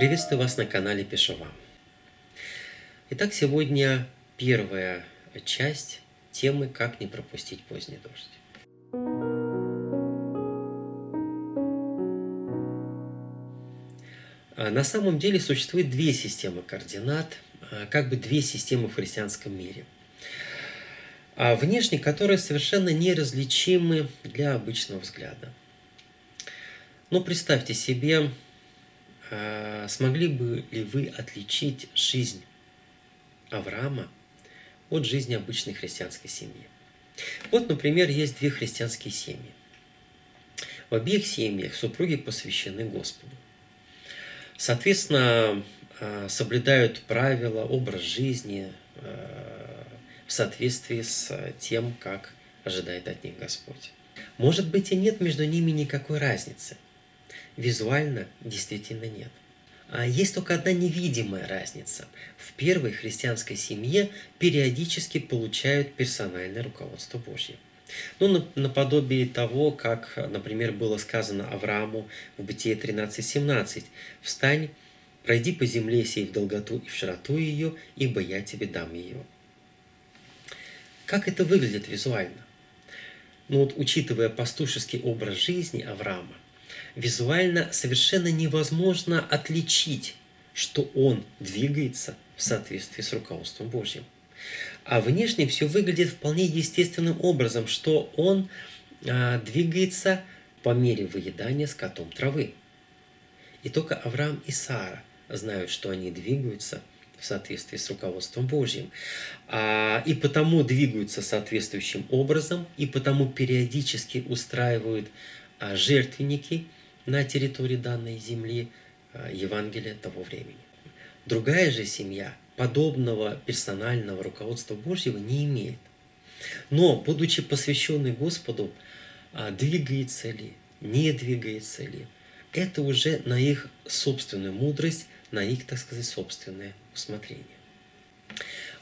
Приветствую вас на канале Пишу вам. Итак, сегодня первая часть темы «Как не пропустить поздний дождь». А, на самом деле существует две системы координат, а, как бы две системы в христианском мире. А внешне, которые совершенно неразличимы для обычного взгляда. Но представьте себе, смогли бы ли вы отличить жизнь Авраама от жизни обычной христианской семьи? Вот, например, есть две христианские семьи. В обеих семьях супруги посвящены Господу. Соответственно, а, соблюдают правила, образ жизни а, в соответствии с тем, как ожидает от них Господь. Может быть и нет между ними никакой разницы – Визуально действительно нет. А есть только одна невидимая разница. В первой христианской семье периодически получают персональное руководство Божье. Ну, наподобие того, как, например, было сказано Аврааму в Бытие 13.17. «Встань, пройди по земле сей в долготу и в широту ее, ибо я тебе дам ее». Как это выглядит визуально? Ну вот, учитывая пастушеский образ жизни Авраама, визуально совершенно невозможно отличить, что он двигается в соответствии с руководством Божьим. А внешне все выглядит вполне естественным образом, что он а, двигается по мере выедания скотом травы. И только Авраам и Сара знают, что они двигаются в соответствии с руководством Божьим. А, и потому двигаются соответствующим образом, и потому периодически устраивают жертвенники – на территории данной земли а, Евангелия того времени. Другая же семья подобного персонального руководства Божьего не имеет. Но, будучи посвященной Господу, а, двигается ли, не двигается ли, это уже на их собственную мудрость, на их, так сказать, собственное усмотрение.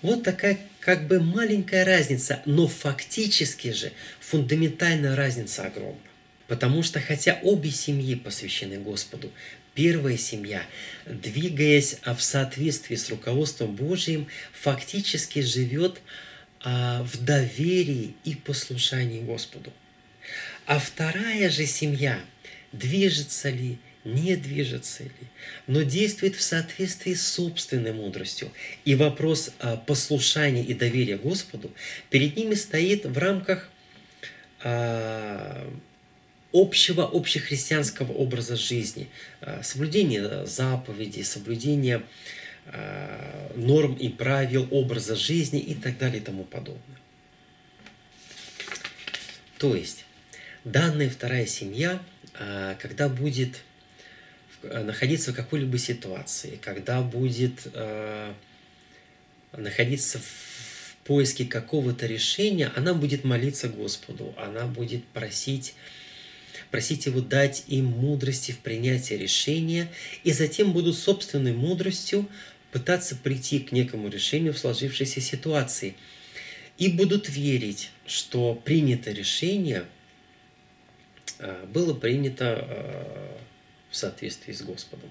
Вот такая как бы маленькая разница, но фактически же фундаментальная разница огромна. Потому что хотя обе семьи посвящены Господу, первая семья, двигаясь в соответствии с руководством Божьим, фактически живет а, в доверии и послушании Господу. А вторая же семья движется ли, не движется ли, но действует в соответствии с собственной мудростью. И вопрос а, послушания и доверия Господу перед ними стоит в рамках а, общего, общехристианского образа жизни, э, соблюдение заповедей, соблюдение э, норм и правил образа жизни и так далее и тому подобное. То есть, данная вторая семья, э, когда будет находиться в какой-либо ситуации, когда будет находиться в поиске какого-то решения, она будет молиться Господу, она будет просить просить Его дать им мудрости в принятии решения, и затем будут собственной мудростью пытаться прийти к некому решению в сложившейся ситуации. И будут верить, что принятое решение э, было принято э, в соответствии с Господом.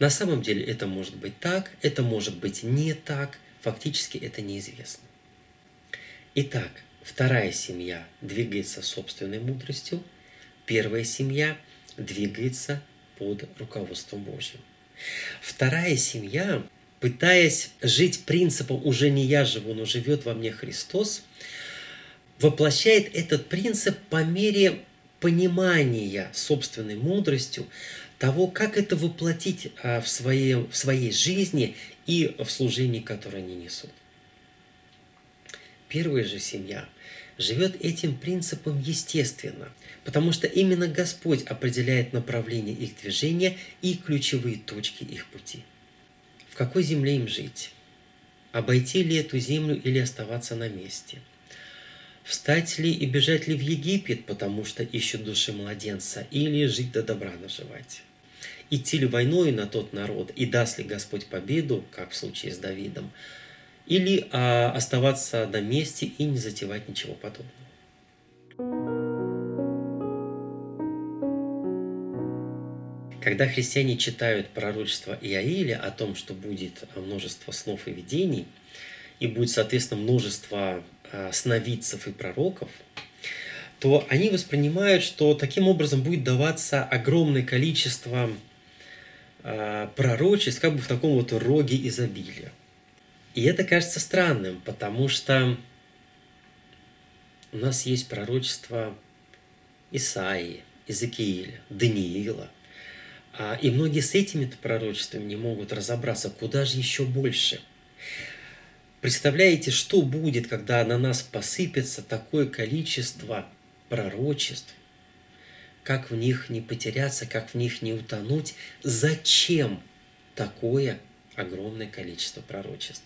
На самом деле это может быть так, это может быть не так, фактически это неизвестно. Итак, вторая семья двигается собственной мудростью – Первая семья двигается под руководством Божьим. Вторая семья, пытаясь жить принципом «уже не я живу, но живет во мне Христос», воплощает этот принцип по мере понимания собственной мудростью того, как это воплотить а, в своей, в своей жизни и в служении, которое они несут. Первая же семья живет этим принципом естественно, потому что именно Господь определяет направление их движения и ключевые точки их пути. В какой земле им жить? Обойти ли эту землю или оставаться на месте? Встать ли и бежать ли в Египет, потому что ищут души младенца, или жить до добра наживать? Идти ли войной на тот народ, и даст ли Господь победу, как в случае с Давидом, или а, оставаться на месте и не затевать ничего подобного. Когда христиане читают пророчество Иаиля о том, что будет множество снов и видений, и будет, соответственно, множество а, сновидцев и пророков, то они воспринимают, что таким образом будет даваться огромное количество а, пророчеств, как бы в таком вот роге изобилия. И это кажется странным, потому что у нас есть пророчество Исаии, Иезекииля, Даниила. А, и многие с этими пророчествами не могут разобраться, куда же еще больше. Представляете, что будет, когда на нас посыпется такое количество пророчеств, как в них не потеряться, как в них не утонуть, зачем такое огромное количество пророчеств?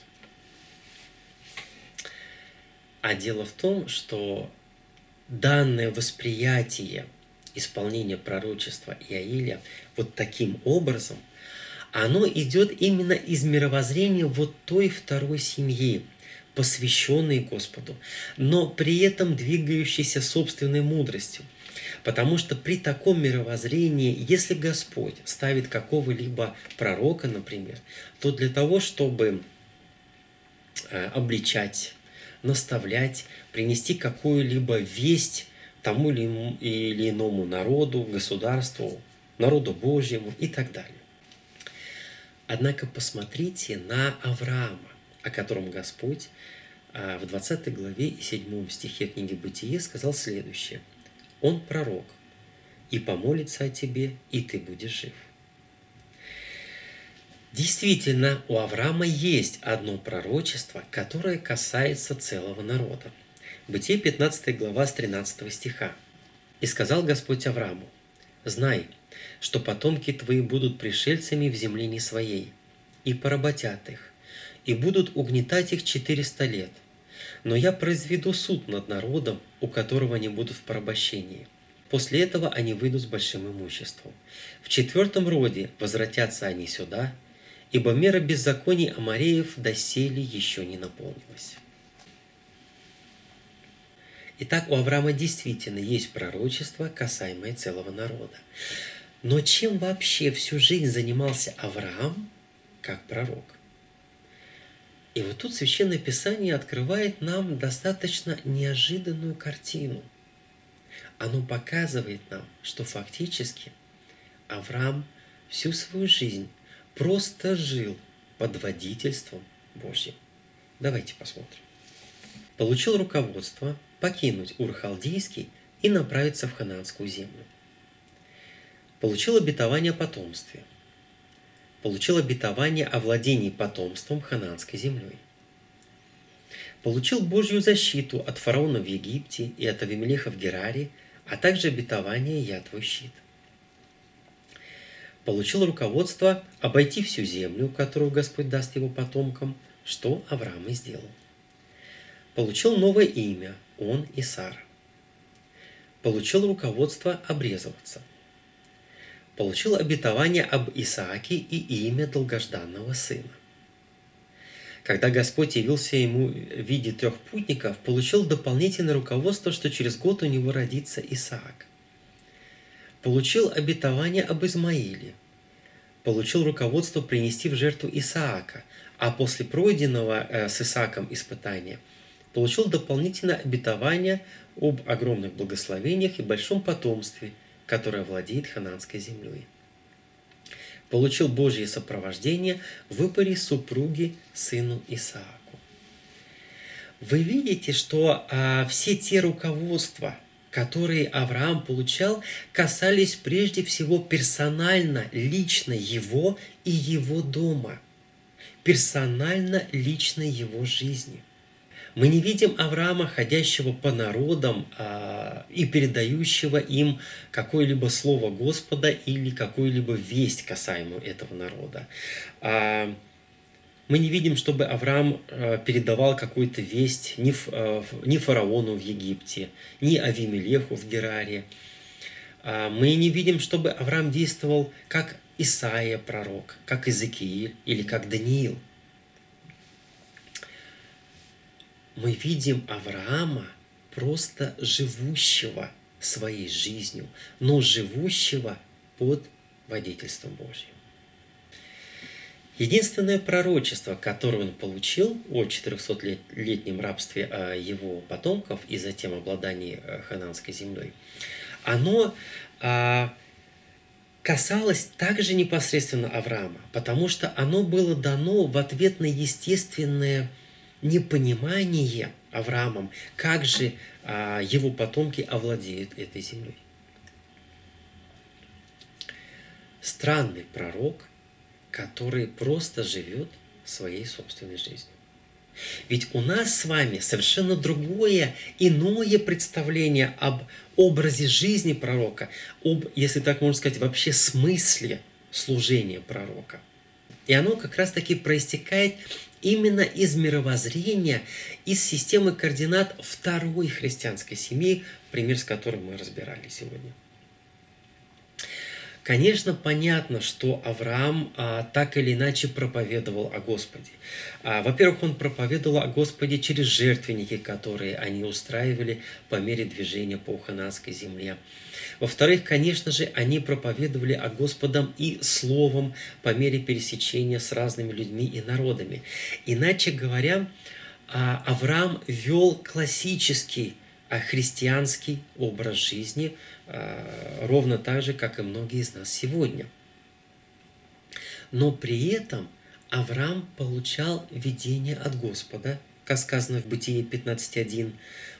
А дело в том, что данное восприятие исполнения пророчества Иаиля вот таким образом, оно идет именно из мировоззрения вот той второй семьи, посвященной Господу, но при этом двигающейся собственной мудростью. Потому что при таком мировоззрении, если Господь ставит какого-либо пророка, например, то для того, чтобы э, обличать, наставлять, принести какую-либо весть тому или иному народу, государству, народу Божьему и так далее. Однако посмотрите на Авраама, о котором Господь а, в 20 главе и 7 стихе книги Бытие сказал следующее. «Он пророк, и помолится о тебе, и ты будешь жив». Действительно, у Авраама есть одно пророчество, которое касается целого народа. Бытие 15 глава с 13 стиха. «И сказал Господь Аврааму, знай, что потомки твои будут пришельцами в земле не своей, и поработят их, и будут угнетать их четыреста лет. Но я произведу суд над народом, у которого они будут в порабощении. После этого они выйдут с большим имуществом. В четвертом роде возвратятся они сюда – ибо мера беззаконий Амареев доселе еще не наполнилась. Итак, у Авраама действительно есть пророчество, касаемое целого народа. Но чем вообще всю жизнь занимался Авраам как пророк? И вот тут Священное Писание открывает нам достаточно неожиданную картину. Оно показывает нам, что фактически Авраам всю свою жизнь просто жил под водительством Божьим. Давайте посмотрим. Получил руководство покинуть Ур-Халдейский и направиться в Хананскую землю. Получил обетование о потомстве. Получил обетование о владении потомством Хананской землей. Получил Божью защиту от фараона в Египте и от Авимелеха в Гераре, а также обетование «Я твой щит» получил руководство обойти всю землю, которую Господь даст его потомкам, что Авраам и сделал. Получил новое имя, он и Сара. Получил руководство обрезываться. Получил обетование об Исааке и имя долгожданного сына. Когда Господь явился ему в виде трех путников, получил дополнительное руководство, что через год у него родится Исаак получил обетование об Измаиле, получил руководство принести в жертву Исаака, а после пройденного э, с Исааком испытания получил дополнительное обетование об огромных благословениях и большом потомстве, которое владеет хананской землей. Получил Божье сопровождение в выборе супруги сыну Исааку. Вы видите, что а, все те руководства – которые Авраам получал, касались прежде всего персонально, лично его и его дома, персонально, лично его жизни. Мы не видим Авраама, ходящего по народам а, и передающего им какое-либо слово Господа или какую-либо весть касаемую этого народа. А, мы не видим, чтобы Авраам э, передавал какую-то весть ни, э, ни фараону в Египте, ни Авимелеху в Гераре. А, мы не видим, чтобы Авраам действовал как Исаия пророк, как Иезекииль или как Даниил. Мы видим Авраама просто живущего своей жизнью, но живущего под водительством Божьим. Единственное пророчество, которое он получил о 400-летнем рабстве его потомков и затем обладании э, хананской землей, оно а, касалось также непосредственно Авраама, потому что оно было дано в ответ на естественное непонимание Авраамом, как же а, его потомки овладеют этой землей. Странный пророк – который просто живет своей собственной жизнью. Ведь у нас с вами совершенно другое, иное представление об образе жизни пророка, об, если так можно сказать, вообще смысле служения пророка. И оно как раз-таки проистекает именно из мировоззрения, из системы координат второй христианской семьи, пример с которым мы разбирали сегодня. Конечно, понятно, что Авраам а, так или иначе проповедовал о Господе. А, во-первых, он проповедовал о Господе через жертвенники, которые они устраивали по мере движения по Хананской земле. Во-вторых, конечно же, они проповедовали о Господом и словом по мере пересечения с разными людьми и народами. Иначе говоря, а, Авраам вел классический христианский образ жизни, а, ровно так же, как и многие из нас сегодня. Но при этом Авраам получал видение от Господа, как сказано в Бытии 15.1.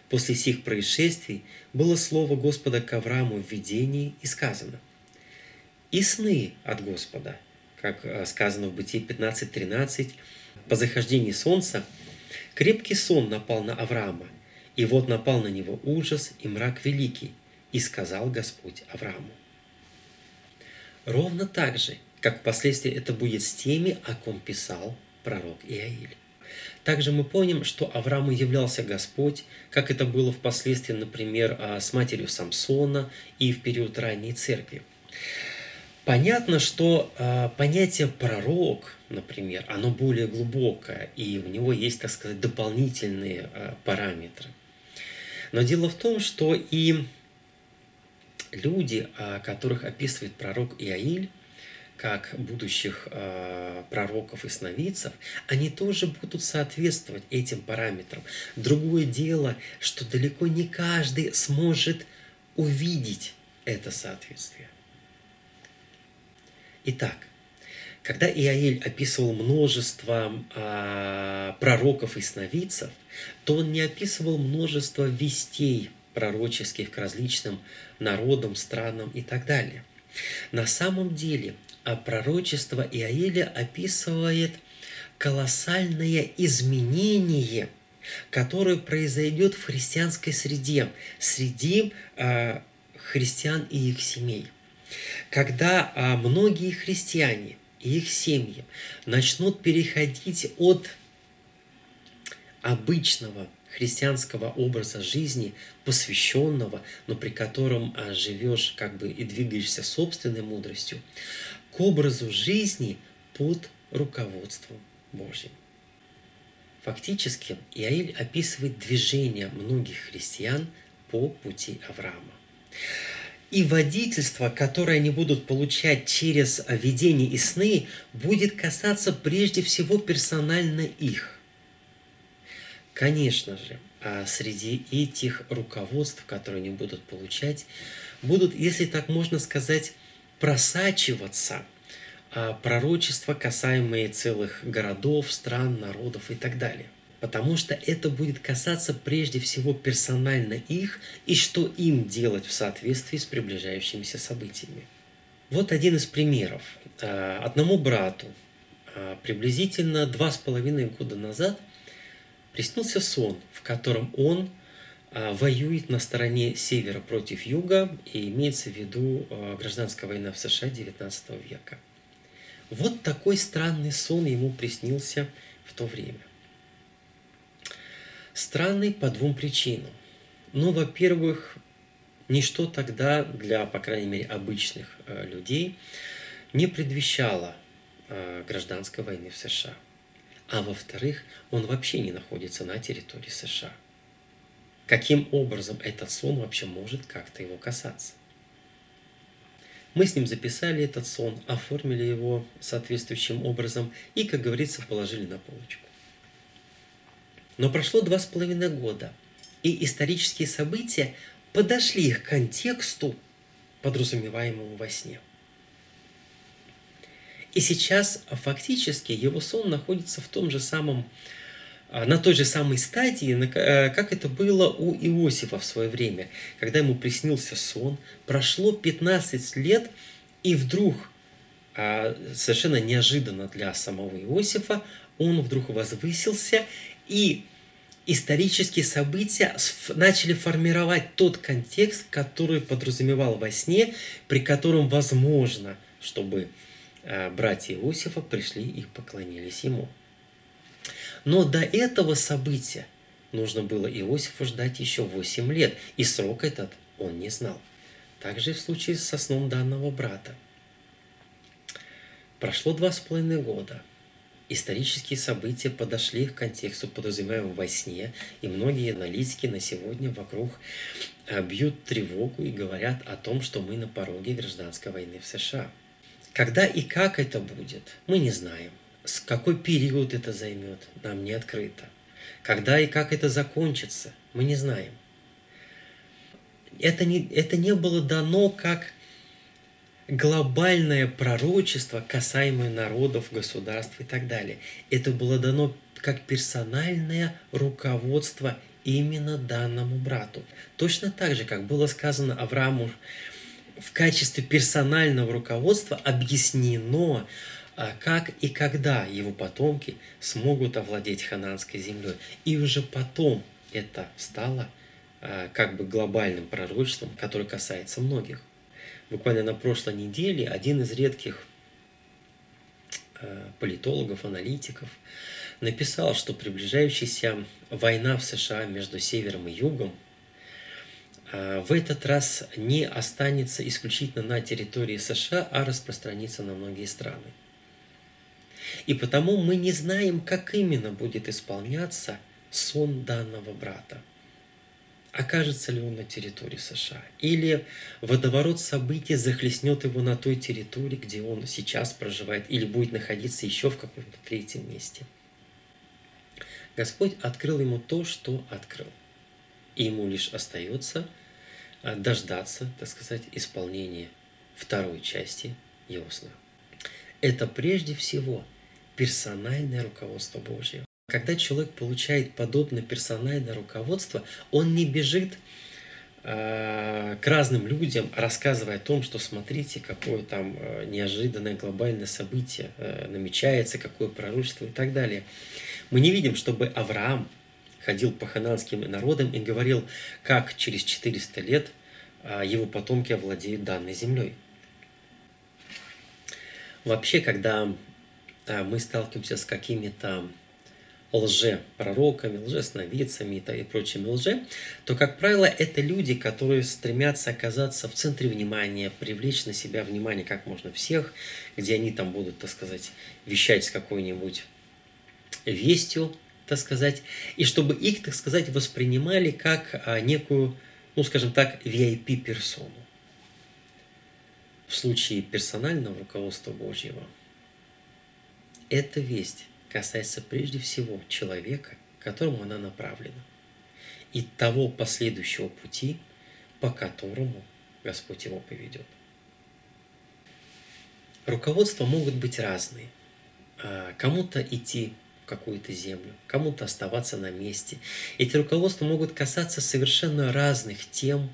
После сих происшествий было слово Господа к Аврааму в видении и сказано. И сны от Господа, как а, сказано в Бытии 15.13, по захождении солнца, крепкий сон напал на Авраама – и вот напал на него ужас и мрак великий, и сказал Господь Аврааму. Ровно так же, как впоследствии это будет с теми, о ком писал пророк Иаиль. Также мы помним, что Аврааму являлся Господь, как это было впоследствии, например, а, с матерью Самсона и в период ранней церкви. Понятно, что э, понятие пророк, например, оно более глубокое, и у него есть, так сказать, дополнительные э, параметры. Но дело в том, что и люди, которых описывает пророк Иаиль, как будущих э, пророков и сновидцев, они тоже будут соответствовать этим параметрам. Другое дело, что далеко не каждый сможет увидеть это соответствие. Итак, когда Иаиль описывал множество э, пророков и сновидцев, то он не описывал множество вестей пророческих к различным народам, странам и так далее. На самом деле а пророчество Иаиля описывает колоссальное изменение, которое произойдет в христианской среде, среди э, христиан и их семей. Когда э, многие христиане и их семьи начнут переходить от обычного христианского образа жизни, посвященного, но при котором а, живешь как бы и двигаешься собственной мудростью, к образу жизни под руководством Божьим. Фактически Иаиль описывает движение многих христиан по пути Авраама. И водительство, которое они будут получать через видение и сны, будет касаться прежде всего персонально их. Конечно же, а среди этих руководств, которые они будут получать, будут, если так можно сказать, просачиваться а, пророчества, касаемые целых городов, стран, народов и так далее потому что это будет касаться прежде всего персонально их и что им делать в соответствии с приближающимися событиями. Вот один из примеров. А, одному брату приблизительно два с половиной года назад приснился сон, в котором он а, воюет на стороне севера против юга, и имеется в виду гражданская война в США XIX века. Вот такой странный сон ему приснился в то время. Странный по двум причинам. Ну, во-первых, ничто тогда для, по крайней мере, обычных э, людей не предвещало э, гражданской войны в США. А во-вторых, он вообще не находится на территории США. Каким образом этот сон вообще может как-то его касаться? Мы с ним записали этот сон, оформили его соответствующим образом и, как говорится, положили на полочку. Но прошло два с половиной года, и исторические события подошли к контексту, подразумеваемому во сне. И сейчас фактически его сон находится в том же самом, а, на той же самой стадии, э, как это было у Иосифа в свое время, когда ему приснился сон, прошло 15 лет, и вдруг, а, совершенно неожиданно для самого Иосифа, он вдруг возвысился, и исторические события начали формировать тот контекст, который подразумевал во сне, при котором возможно, чтобы братья Иосифа пришли и поклонились ему. Но до этого события нужно было Иосифу ждать еще 8 лет, и срок этот он не знал. Также и в случае со сном данного брата. Прошло два с половиной года. Исторические события подошли к контексту, подразумеваемому во сне, и многие аналитики на сегодня вокруг а, бьют тревогу и говорят о том, что мы на пороге гражданской войны в США – когда и как это будет, мы не знаем. С какой период это займет, нам не открыто. Когда и как это закончится, мы не знаем. Это не, это не было дано как глобальное пророчество, касаемое народов, государств и так далее. Это было дано как персональное руководство именно данному брату. Точно так же, как было сказано Аврааму в качестве персонального руководства объяснено, а, как и когда его потомки смогут овладеть хананской землей. И уже потом это стало а, как бы глобальным пророчеством, которое касается многих. Буквально на прошлой неделе один из редких а, политологов, аналитиков написал, что приближающаяся война в США между севером и югом – в этот раз не останется исключительно на территории США, а распространится на многие страны. И потому мы не знаем, как именно будет исполняться сон данного брата. Окажется ли он на территории США? Или водоворот событий захлестнет его на той территории, где он сейчас проживает, или будет находиться еще в каком-то третьем месте? Господь открыл ему то, что открыл. И ему лишь остается а, дождаться, так сказать, исполнения второй части его сна. Это прежде всего персональное руководство Божье. Когда человек получает подобное персональное руководство, он не бежит э, к разным людям, рассказывая о том, что смотрите, какое там э, неожиданное глобальное событие намечается, какое пророчество и так далее. Мы не видим, чтобы Авраам ходил по хананским народам и говорил, как через 400 лет а, его потомки овладеют данной землей. Вообще, когда а, мы сталкиваемся с какими-то лже-пророками, лже-сновидцами и прочими лже, то, как правило, это люди, которые стремятся оказаться в центре внимания, привлечь на себя внимание как можно всех, где они там будут, так сказать, вещать с какой-нибудь вестью, так сказать, и чтобы их, так сказать, воспринимали как а, некую, ну, скажем так, VIP-персону. В случае персонального руководства Божьего эта весть касается прежде всего человека, которому она направлена, и того последующего пути, по которому Господь его поведет. Руководства могут быть разные. А, кому-то идти какую-то землю, кому-то оставаться на месте. Эти руководства могут касаться совершенно разных тем,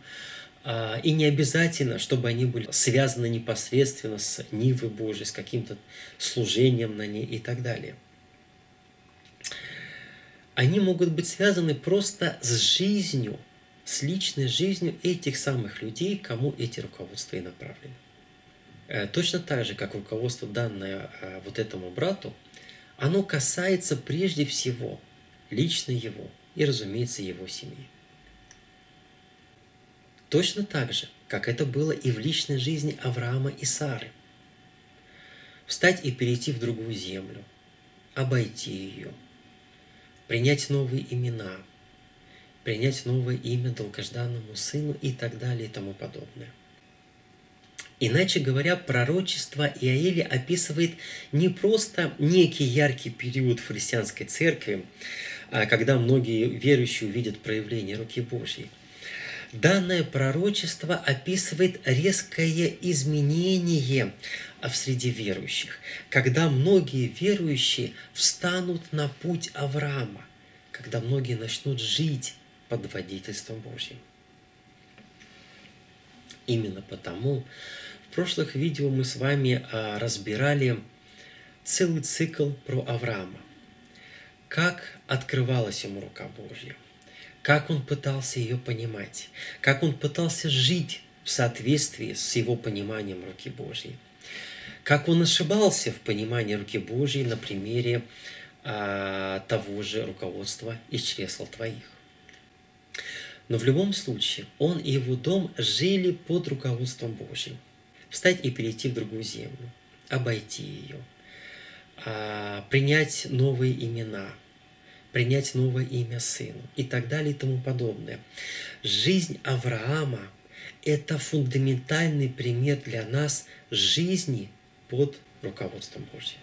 а, и не обязательно, чтобы они были связаны непосредственно с Нивой Божией, с каким-то служением на ней и так далее. Они могут быть связаны просто с жизнью, с личной жизнью этих самых людей, кому эти руководства и направлены. Э, точно так же, как руководство данное э, вот этому брату – оно касается прежде всего лично его и, разумеется, его семьи. Точно так же, как это было и в личной жизни Авраама и Сары. Встать и перейти в другую землю, обойти ее, принять новые имена, принять новое имя долгожданному сыну и так далее и тому подобное. Иначе говоря, пророчество Иаиля описывает не просто некий яркий период в христианской церкви, а когда многие верующие увидят проявление руки Божьей. Данное пророчество описывает резкое изменение в среде верующих, когда многие верующие встанут на путь Авраама, когда многие начнут жить под водительством Божьим. Именно потому в прошлых видео мы с вами а, разбирали целый цикл про Авраама. Как открывалась ему рука Божья, как он пытался ее понимать, как он пытался жить в соответствии с его пониманием руки Божьей, как он ошибался в понимании руки Божьей на примере а, того же руководства из чресл твоих. Но в любом случае, он и его дом жили под руководством Божьим. Встать и перейти в другую землю, обойти ее, а, принять новые имена, принять новое имя сыну и так далее и тому подобное. Жизнь Авраама – это фундаментальный пример для нас жизни под руководством Божьим.